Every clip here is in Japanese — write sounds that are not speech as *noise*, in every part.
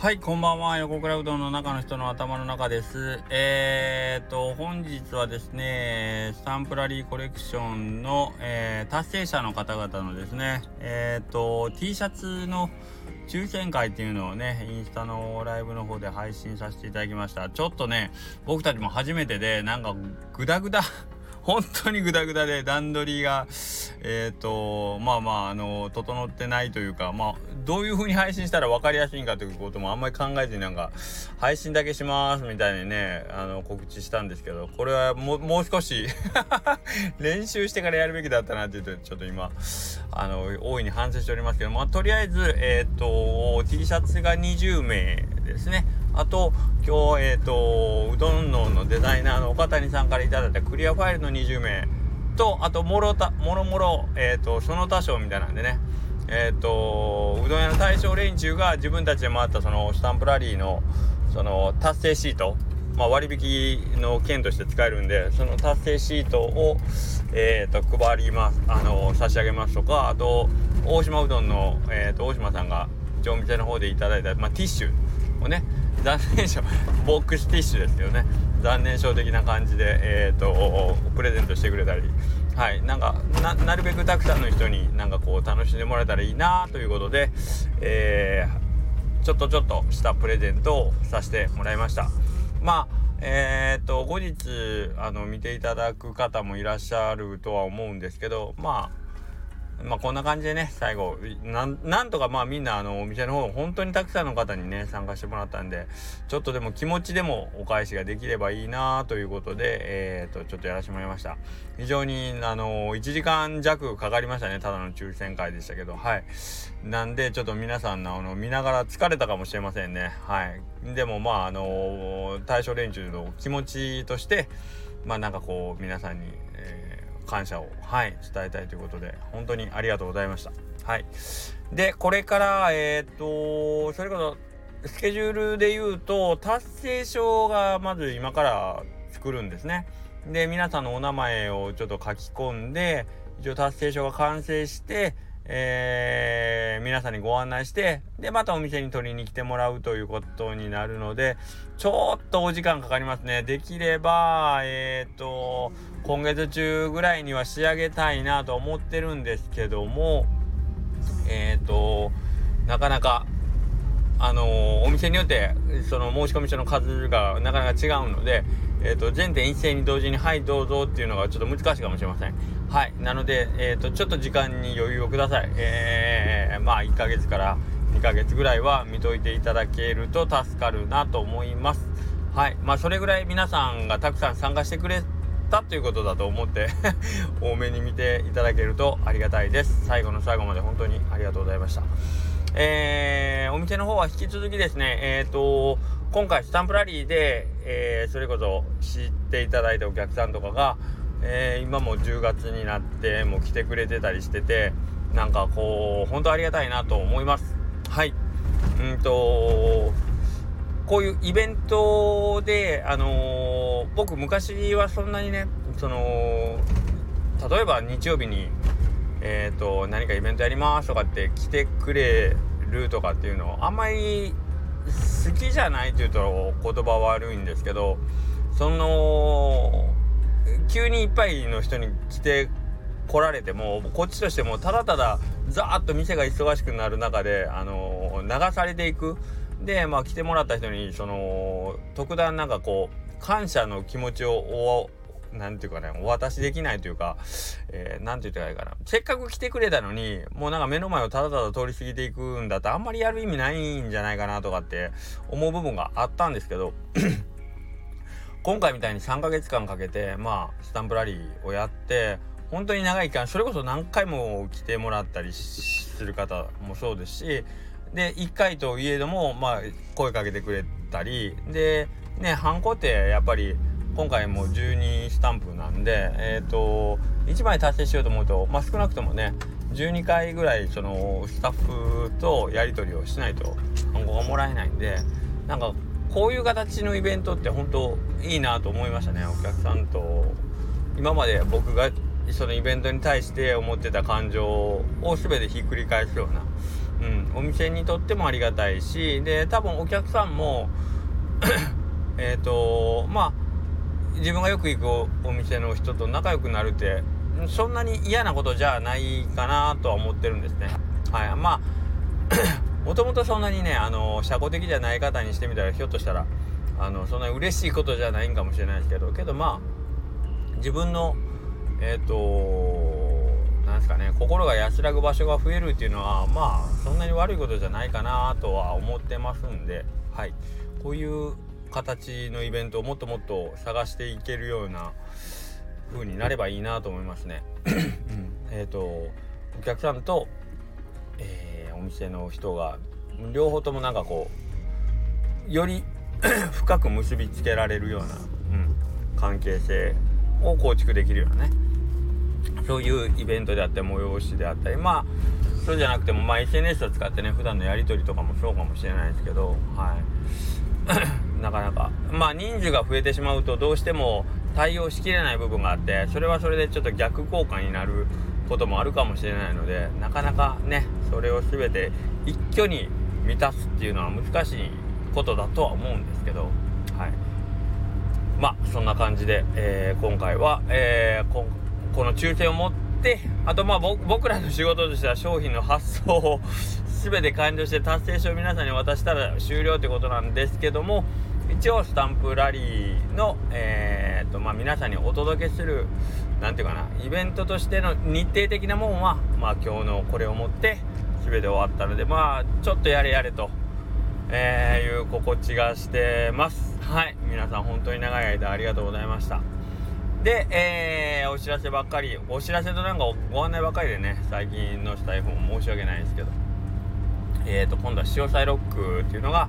はい、こんばんは。横倉うどんの中の人の頭の中です。えーと、本日はですね、スタンプラリーコレクションの、えー、達成者の方々のですね、えーと、T シャツの抽選会っていうのをね、インスタのライブの方で配信させていただきました。ちょっとね、僕たちも初めてで、なんかグダグダ *laughs* 本当にグダグダで段取りが、えっ、ー、と、まあまあ、あの、整ってないというか、まあ、どういう風に配信したら分かりやすいんかということもあんまり考えずになんか、配信だけしますみたいにね、あの、告知したんですけど、これはもう少し *laughs* 練習してからやるべきだったなって言うと、ちょっと今、あの、大いに反省しておりますけど、まあ、とりあえず、えっ、ー、と、T シャツが20名ですね。あと、今日、えっ、ー、と、うどんののデザイナーの岡谷さんから頂いたクリアファイルの20名と、あと、もろた、もろもろ、えっ、ー、と、その他賞みたいなんでね、えっ、ー、と、うどん屋の大将連中が自分たちで回ったそのスタンプラリーの、その達成シート、まあ、割引の券として使えるんで、その達成シートを、えっ、と、配ります、あの、差し上げますとか、あと、大島うどんの、えっ、と、大島さんが、上店の方でいただいた、まあ、ティッシュをね、残念賞ボックスティッシュですけどね。残念賞的な感じでえっ、ー、とプレゼントしてくれたりはいなんかなるべくたくさんの人になんかこう楽しんでもらえたらいいなということでえー、ちょっとちょっとしたプレゼントをさせてもらいました。まあえっ、と後日あの見ていただく方もいらっしゃるとは思うんですけどまあまあこんな感じでね、最後、なんなんとかまあみんなあのお店の方、本当にたくさんの方にね、参加してもらったんで、ちょっとでも気持ちでもお返しができればいいなということで、えっ、と、ちょっとやらせてもらいました。非常にあの、1時間弱かかりましたね、ただの抽選会でしたけど、はい。なんで、ちょっと皆さんのあの、見ながら疲れたかもしれませんね。はい。でもまああの、対象連中の気持ちとして、まあなんかこう、皆さんに、感謝を、はい、伝えたいということで、本当にありがとうございました。はい。で、これから、えっ、と、それこそ、スケジュールで言うと、達成証がまず今から作るんですね。で、皆さんのお名前をちょっと書き込んで、一応達成証が完成して、えー、皆さんにご案内して、で、またお店に取りに来てもらうということになるので、ちょっとお時間かかりますね。できれば、えっ、ー、と、今月中ぐらいには仕上げたいなと思ってるんですけども、えっ、ー、と、なかなか、あの、お店によって、その申込書の数がなかなか違うので、えっ、ー、と、全店一斉に同時に、はい、どうぞっていうのがちょっと難しいかもしれません。はい。なので、えっ、ー、と、ちょっと時間に余裕をください。えー、まあ、1ヶ月から2ヶ月ぐらいは見といていただけると助かるなと思います。はい。まあ、それぐらい皆さんがたくさん参加してくれたということだと思って *laughs* 多めに見ていただけるとありがたいです。最後の最後まで本当にありがとうございました。えー、お店の方は引き続きですね、えっ、ー、と、今回スタンプラリーで、えー、それこそ知っていただいたお客さんとかが、えー、今も10月になってもう来てくれてたりしててなんかこう本当ありがたいなと思います。はい。うんとこういうイベントであのー、僕昔はそんなにねその例えば日曜日にえっ、ー、と何かイベントやりますとかって来てくれるとかっていうのをあんまり好きじゃないっていうと言葉悪いんですけどその急にいっぱいの人に来て来られてもこっちとしてもただただザーッと店が忙しくなる中であの流されていくでまあ来てもらった人にその特段なんかこう感謝の気持ちをなんていうかね、お渡しできないというか、えー、なんて言ったらいいかな。せっかく来てくれたのに、もうなんか目の前をただただ通り過ぎていくんだってあんまりやる意味ないんじゃないかなとかって思う部分があったんですけど、今回みたいに3ヶ月間かけて、まあ、スタンプラリーをやって、本当に長い期間、それこそ何回も来てもらったりする方もそうですし、で、1回といえども、まあ、声かけてくれたり、で、ね、ハンコってやっぱり、今回も12スタンプなんで、えっ、ー、と、1枚達成しようと思うと、まあ、少なくともね、12回ぐらい、その、スタッフとやり取りをしないと、ハンコがもらえないんで、なんか、こういう形のイベントって本当いいなと思いましたね、お客さんと。今まで僕がそのイベントに対して思ってた感情を全てひっくり返すような、うん、お店にとってもありがたいしで多分お客さんも *coughs* えっとまあ自分がよく行くお店の人と仲良くなるってそんなに嫌なことじゃないかなとは思ってるんですね。はい、まあもともとそんなにねあの社交的じゃない方にしてみたらひょっとしたらあのそんな嬉しいことじゃないんかもしれないですけどけどまあ自分のえっ、ー、となんですかね心が安らぐ場所が増えるっていうのはまあそんなに悪いことじゃないかなとは思ってますんではいこういう形のイベントをもっともっと探していけるような風になればいいなと思いますね。うん、えっ、ー、とお客さんと、えー、お店の人が両方ともなんかこうより *coughs* 深く結びつけられるような、うん、関係性を構築できるようなね。そういうイベントであったり催しであったりまあそうじゃなくてもまあ SNS を使ってね普段のやり取りとかもそうかもしれないですけどはい。*coughs* なかなか。まあ人数が増えてしまうとどうしても対応しきれない部分があってそれはそれでちょっと逆効果になることもあるかもしれないのでなかなかねそれを全て一挙に満たすっていうのは難しいことだとは思うんですけどはい。まあそんな感じで、えー、今回は、えー、ここの抽選を持ってあとまあ僕らの仕事としては商品の発送を全て完了して達成書を皆さんに渡したら終了ってことなんですけども一応スタンプラリーの、えーとまあ、皆さんにお届けする何て言うかなイベントとしての日程的なもんは、まあ、今日のこれをもって全て終わったのでまあちょっとやれやれと、えー、いう心地がしてます。はい。皆さん本当に長い間ありがとうございました。で、えー、お知らせばっかりお知らせとなんかご案内ばっかりでね最近のスタイフも申し訳ないですけどえーと今度は潮騒ロックっていうのが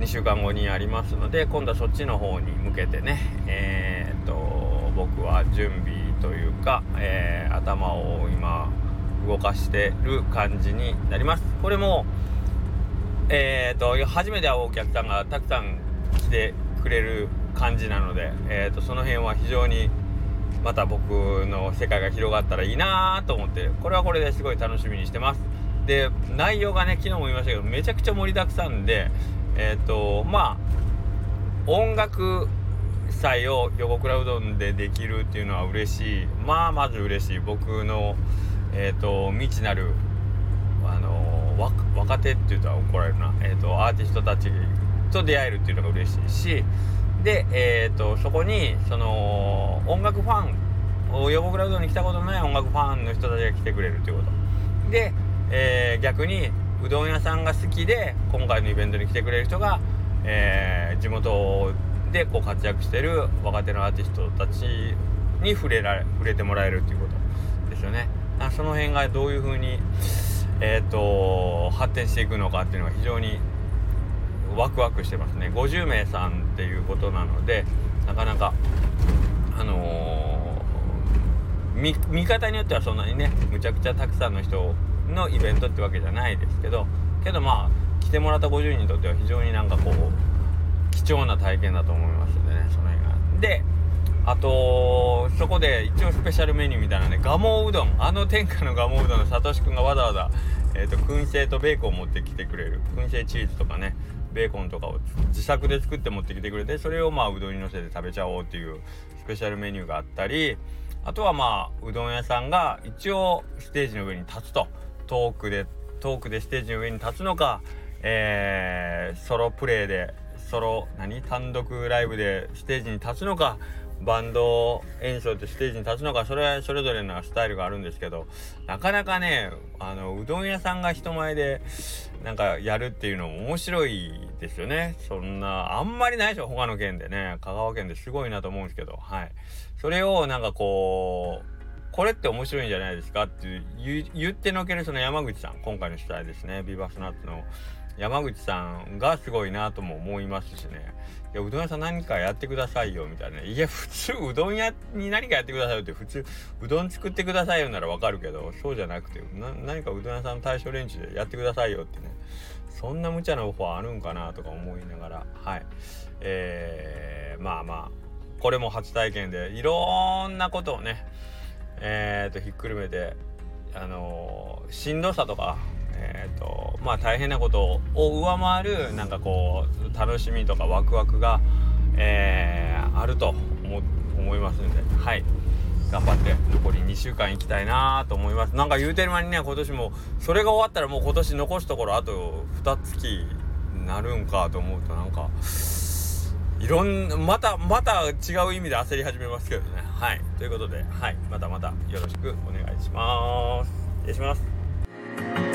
2週間後にありますので今度はそっちの方に向けてねえー、っと僕は準備というか、えー、頭を今動かしてる感じになります。これもえー、っと初めて会うお客さんがたくさん来てくれる感じなので、えー、とその辺は非常にまた僕の世界が広がったらいいなと思ってこれはこれですごい楽しみにしてます。で内容がね昨日も言いましたけどめちゃくちゃ盛りだくさんでえっ、ー、とまあ音楽祭を横倉うどんでできるっていうのは嬉しい。まあまず嬉しい。僕のえ、ー、と未知なるあの若手って言ったら怒られるな、えーと、アーティストたちと出会えるっていうのが嬉しいし。で、えーと、そこにその音楽ファン横倉うどんに来たことのない音楽ファンの人たちが来てくれるっていうこと。で、えー、逆にうどん屋さんが好きで今回のイベントに来てくれる人が、えー、地元でこう活躍してる若手のアーティストたちに触れられ触れてもらえるっていうことですよね。その辺がどういう風にえっ、ー、と発展していくのかっていうのが非常にワクワクしてますね。50名さんっていうことなのでなかなかあのー、見方によってはそんなにねむちゃくちゃたくさんの人のイベントってわけじゃないですけどけどまあ来てもらった50人にとっては非常になんかこう貴重な体験だと思いますんでねその辺が。であとそこで一応スペシャルメニューみたいなね蒲生うどん。あの天下の蒲生うどんのさとしくんがわざわざ、えーと、燻製とベーコンを持ってきてくれる。燻製チーズとかねベーコンとかを自作で作って持ってきてくれてそれをまあうどんにのせて食べちゃおうっていうスペシャルメニューがあったりあとはまあうどん屋さんが一応ステージの上に立つと。トークでトークでステージの上に立つのか、えー、ソロプレイでソロ何？単独ライブでステージに立つのかバンド演奏でステージに立つのかそれはそれぞれのスタイルがあるんですけどなかなかねあのうどん屋さんが人前でなんかやるっていうのも面白いですよね。そんなあんまりないでしょ他の県でね。香川県ですごいなと思うんですけどはい。それをなんかこうこれって面白いんじゃないですかって言ってのけるその山口さん今回の主体ですね。ビバスナッツの山口さんがすごいなとも思いますしね。いやうどん屋さん何かやってくださいよみたいな、ねいや普通うどん屋に何かやってくださいよって普通うどん作ってくださいよならわかるけどそうじゃなくて何かうどん屋さんの対象連中でやってくださいよってね。そんな無茶なオファーあるんかなとか思いながらはい。えー、まあまあこれも初体験でいろんなことをねえー、とひっくるめてあのー、しんどさとかえっ、ー、とまあ大変なことを上回るなんかこう楽しみとかワクワクが、えー、あると思いますんではい。頑張って残り2週間行きたいなと思います。なんか言うてる間にね今年もそれが終わったらもう今年残すところあと2月になるんかと思うとなんかいろんまたまた違う意味で焦り始めますけどね。はい。ということではい。またまたよろしくお願いします。失礼します。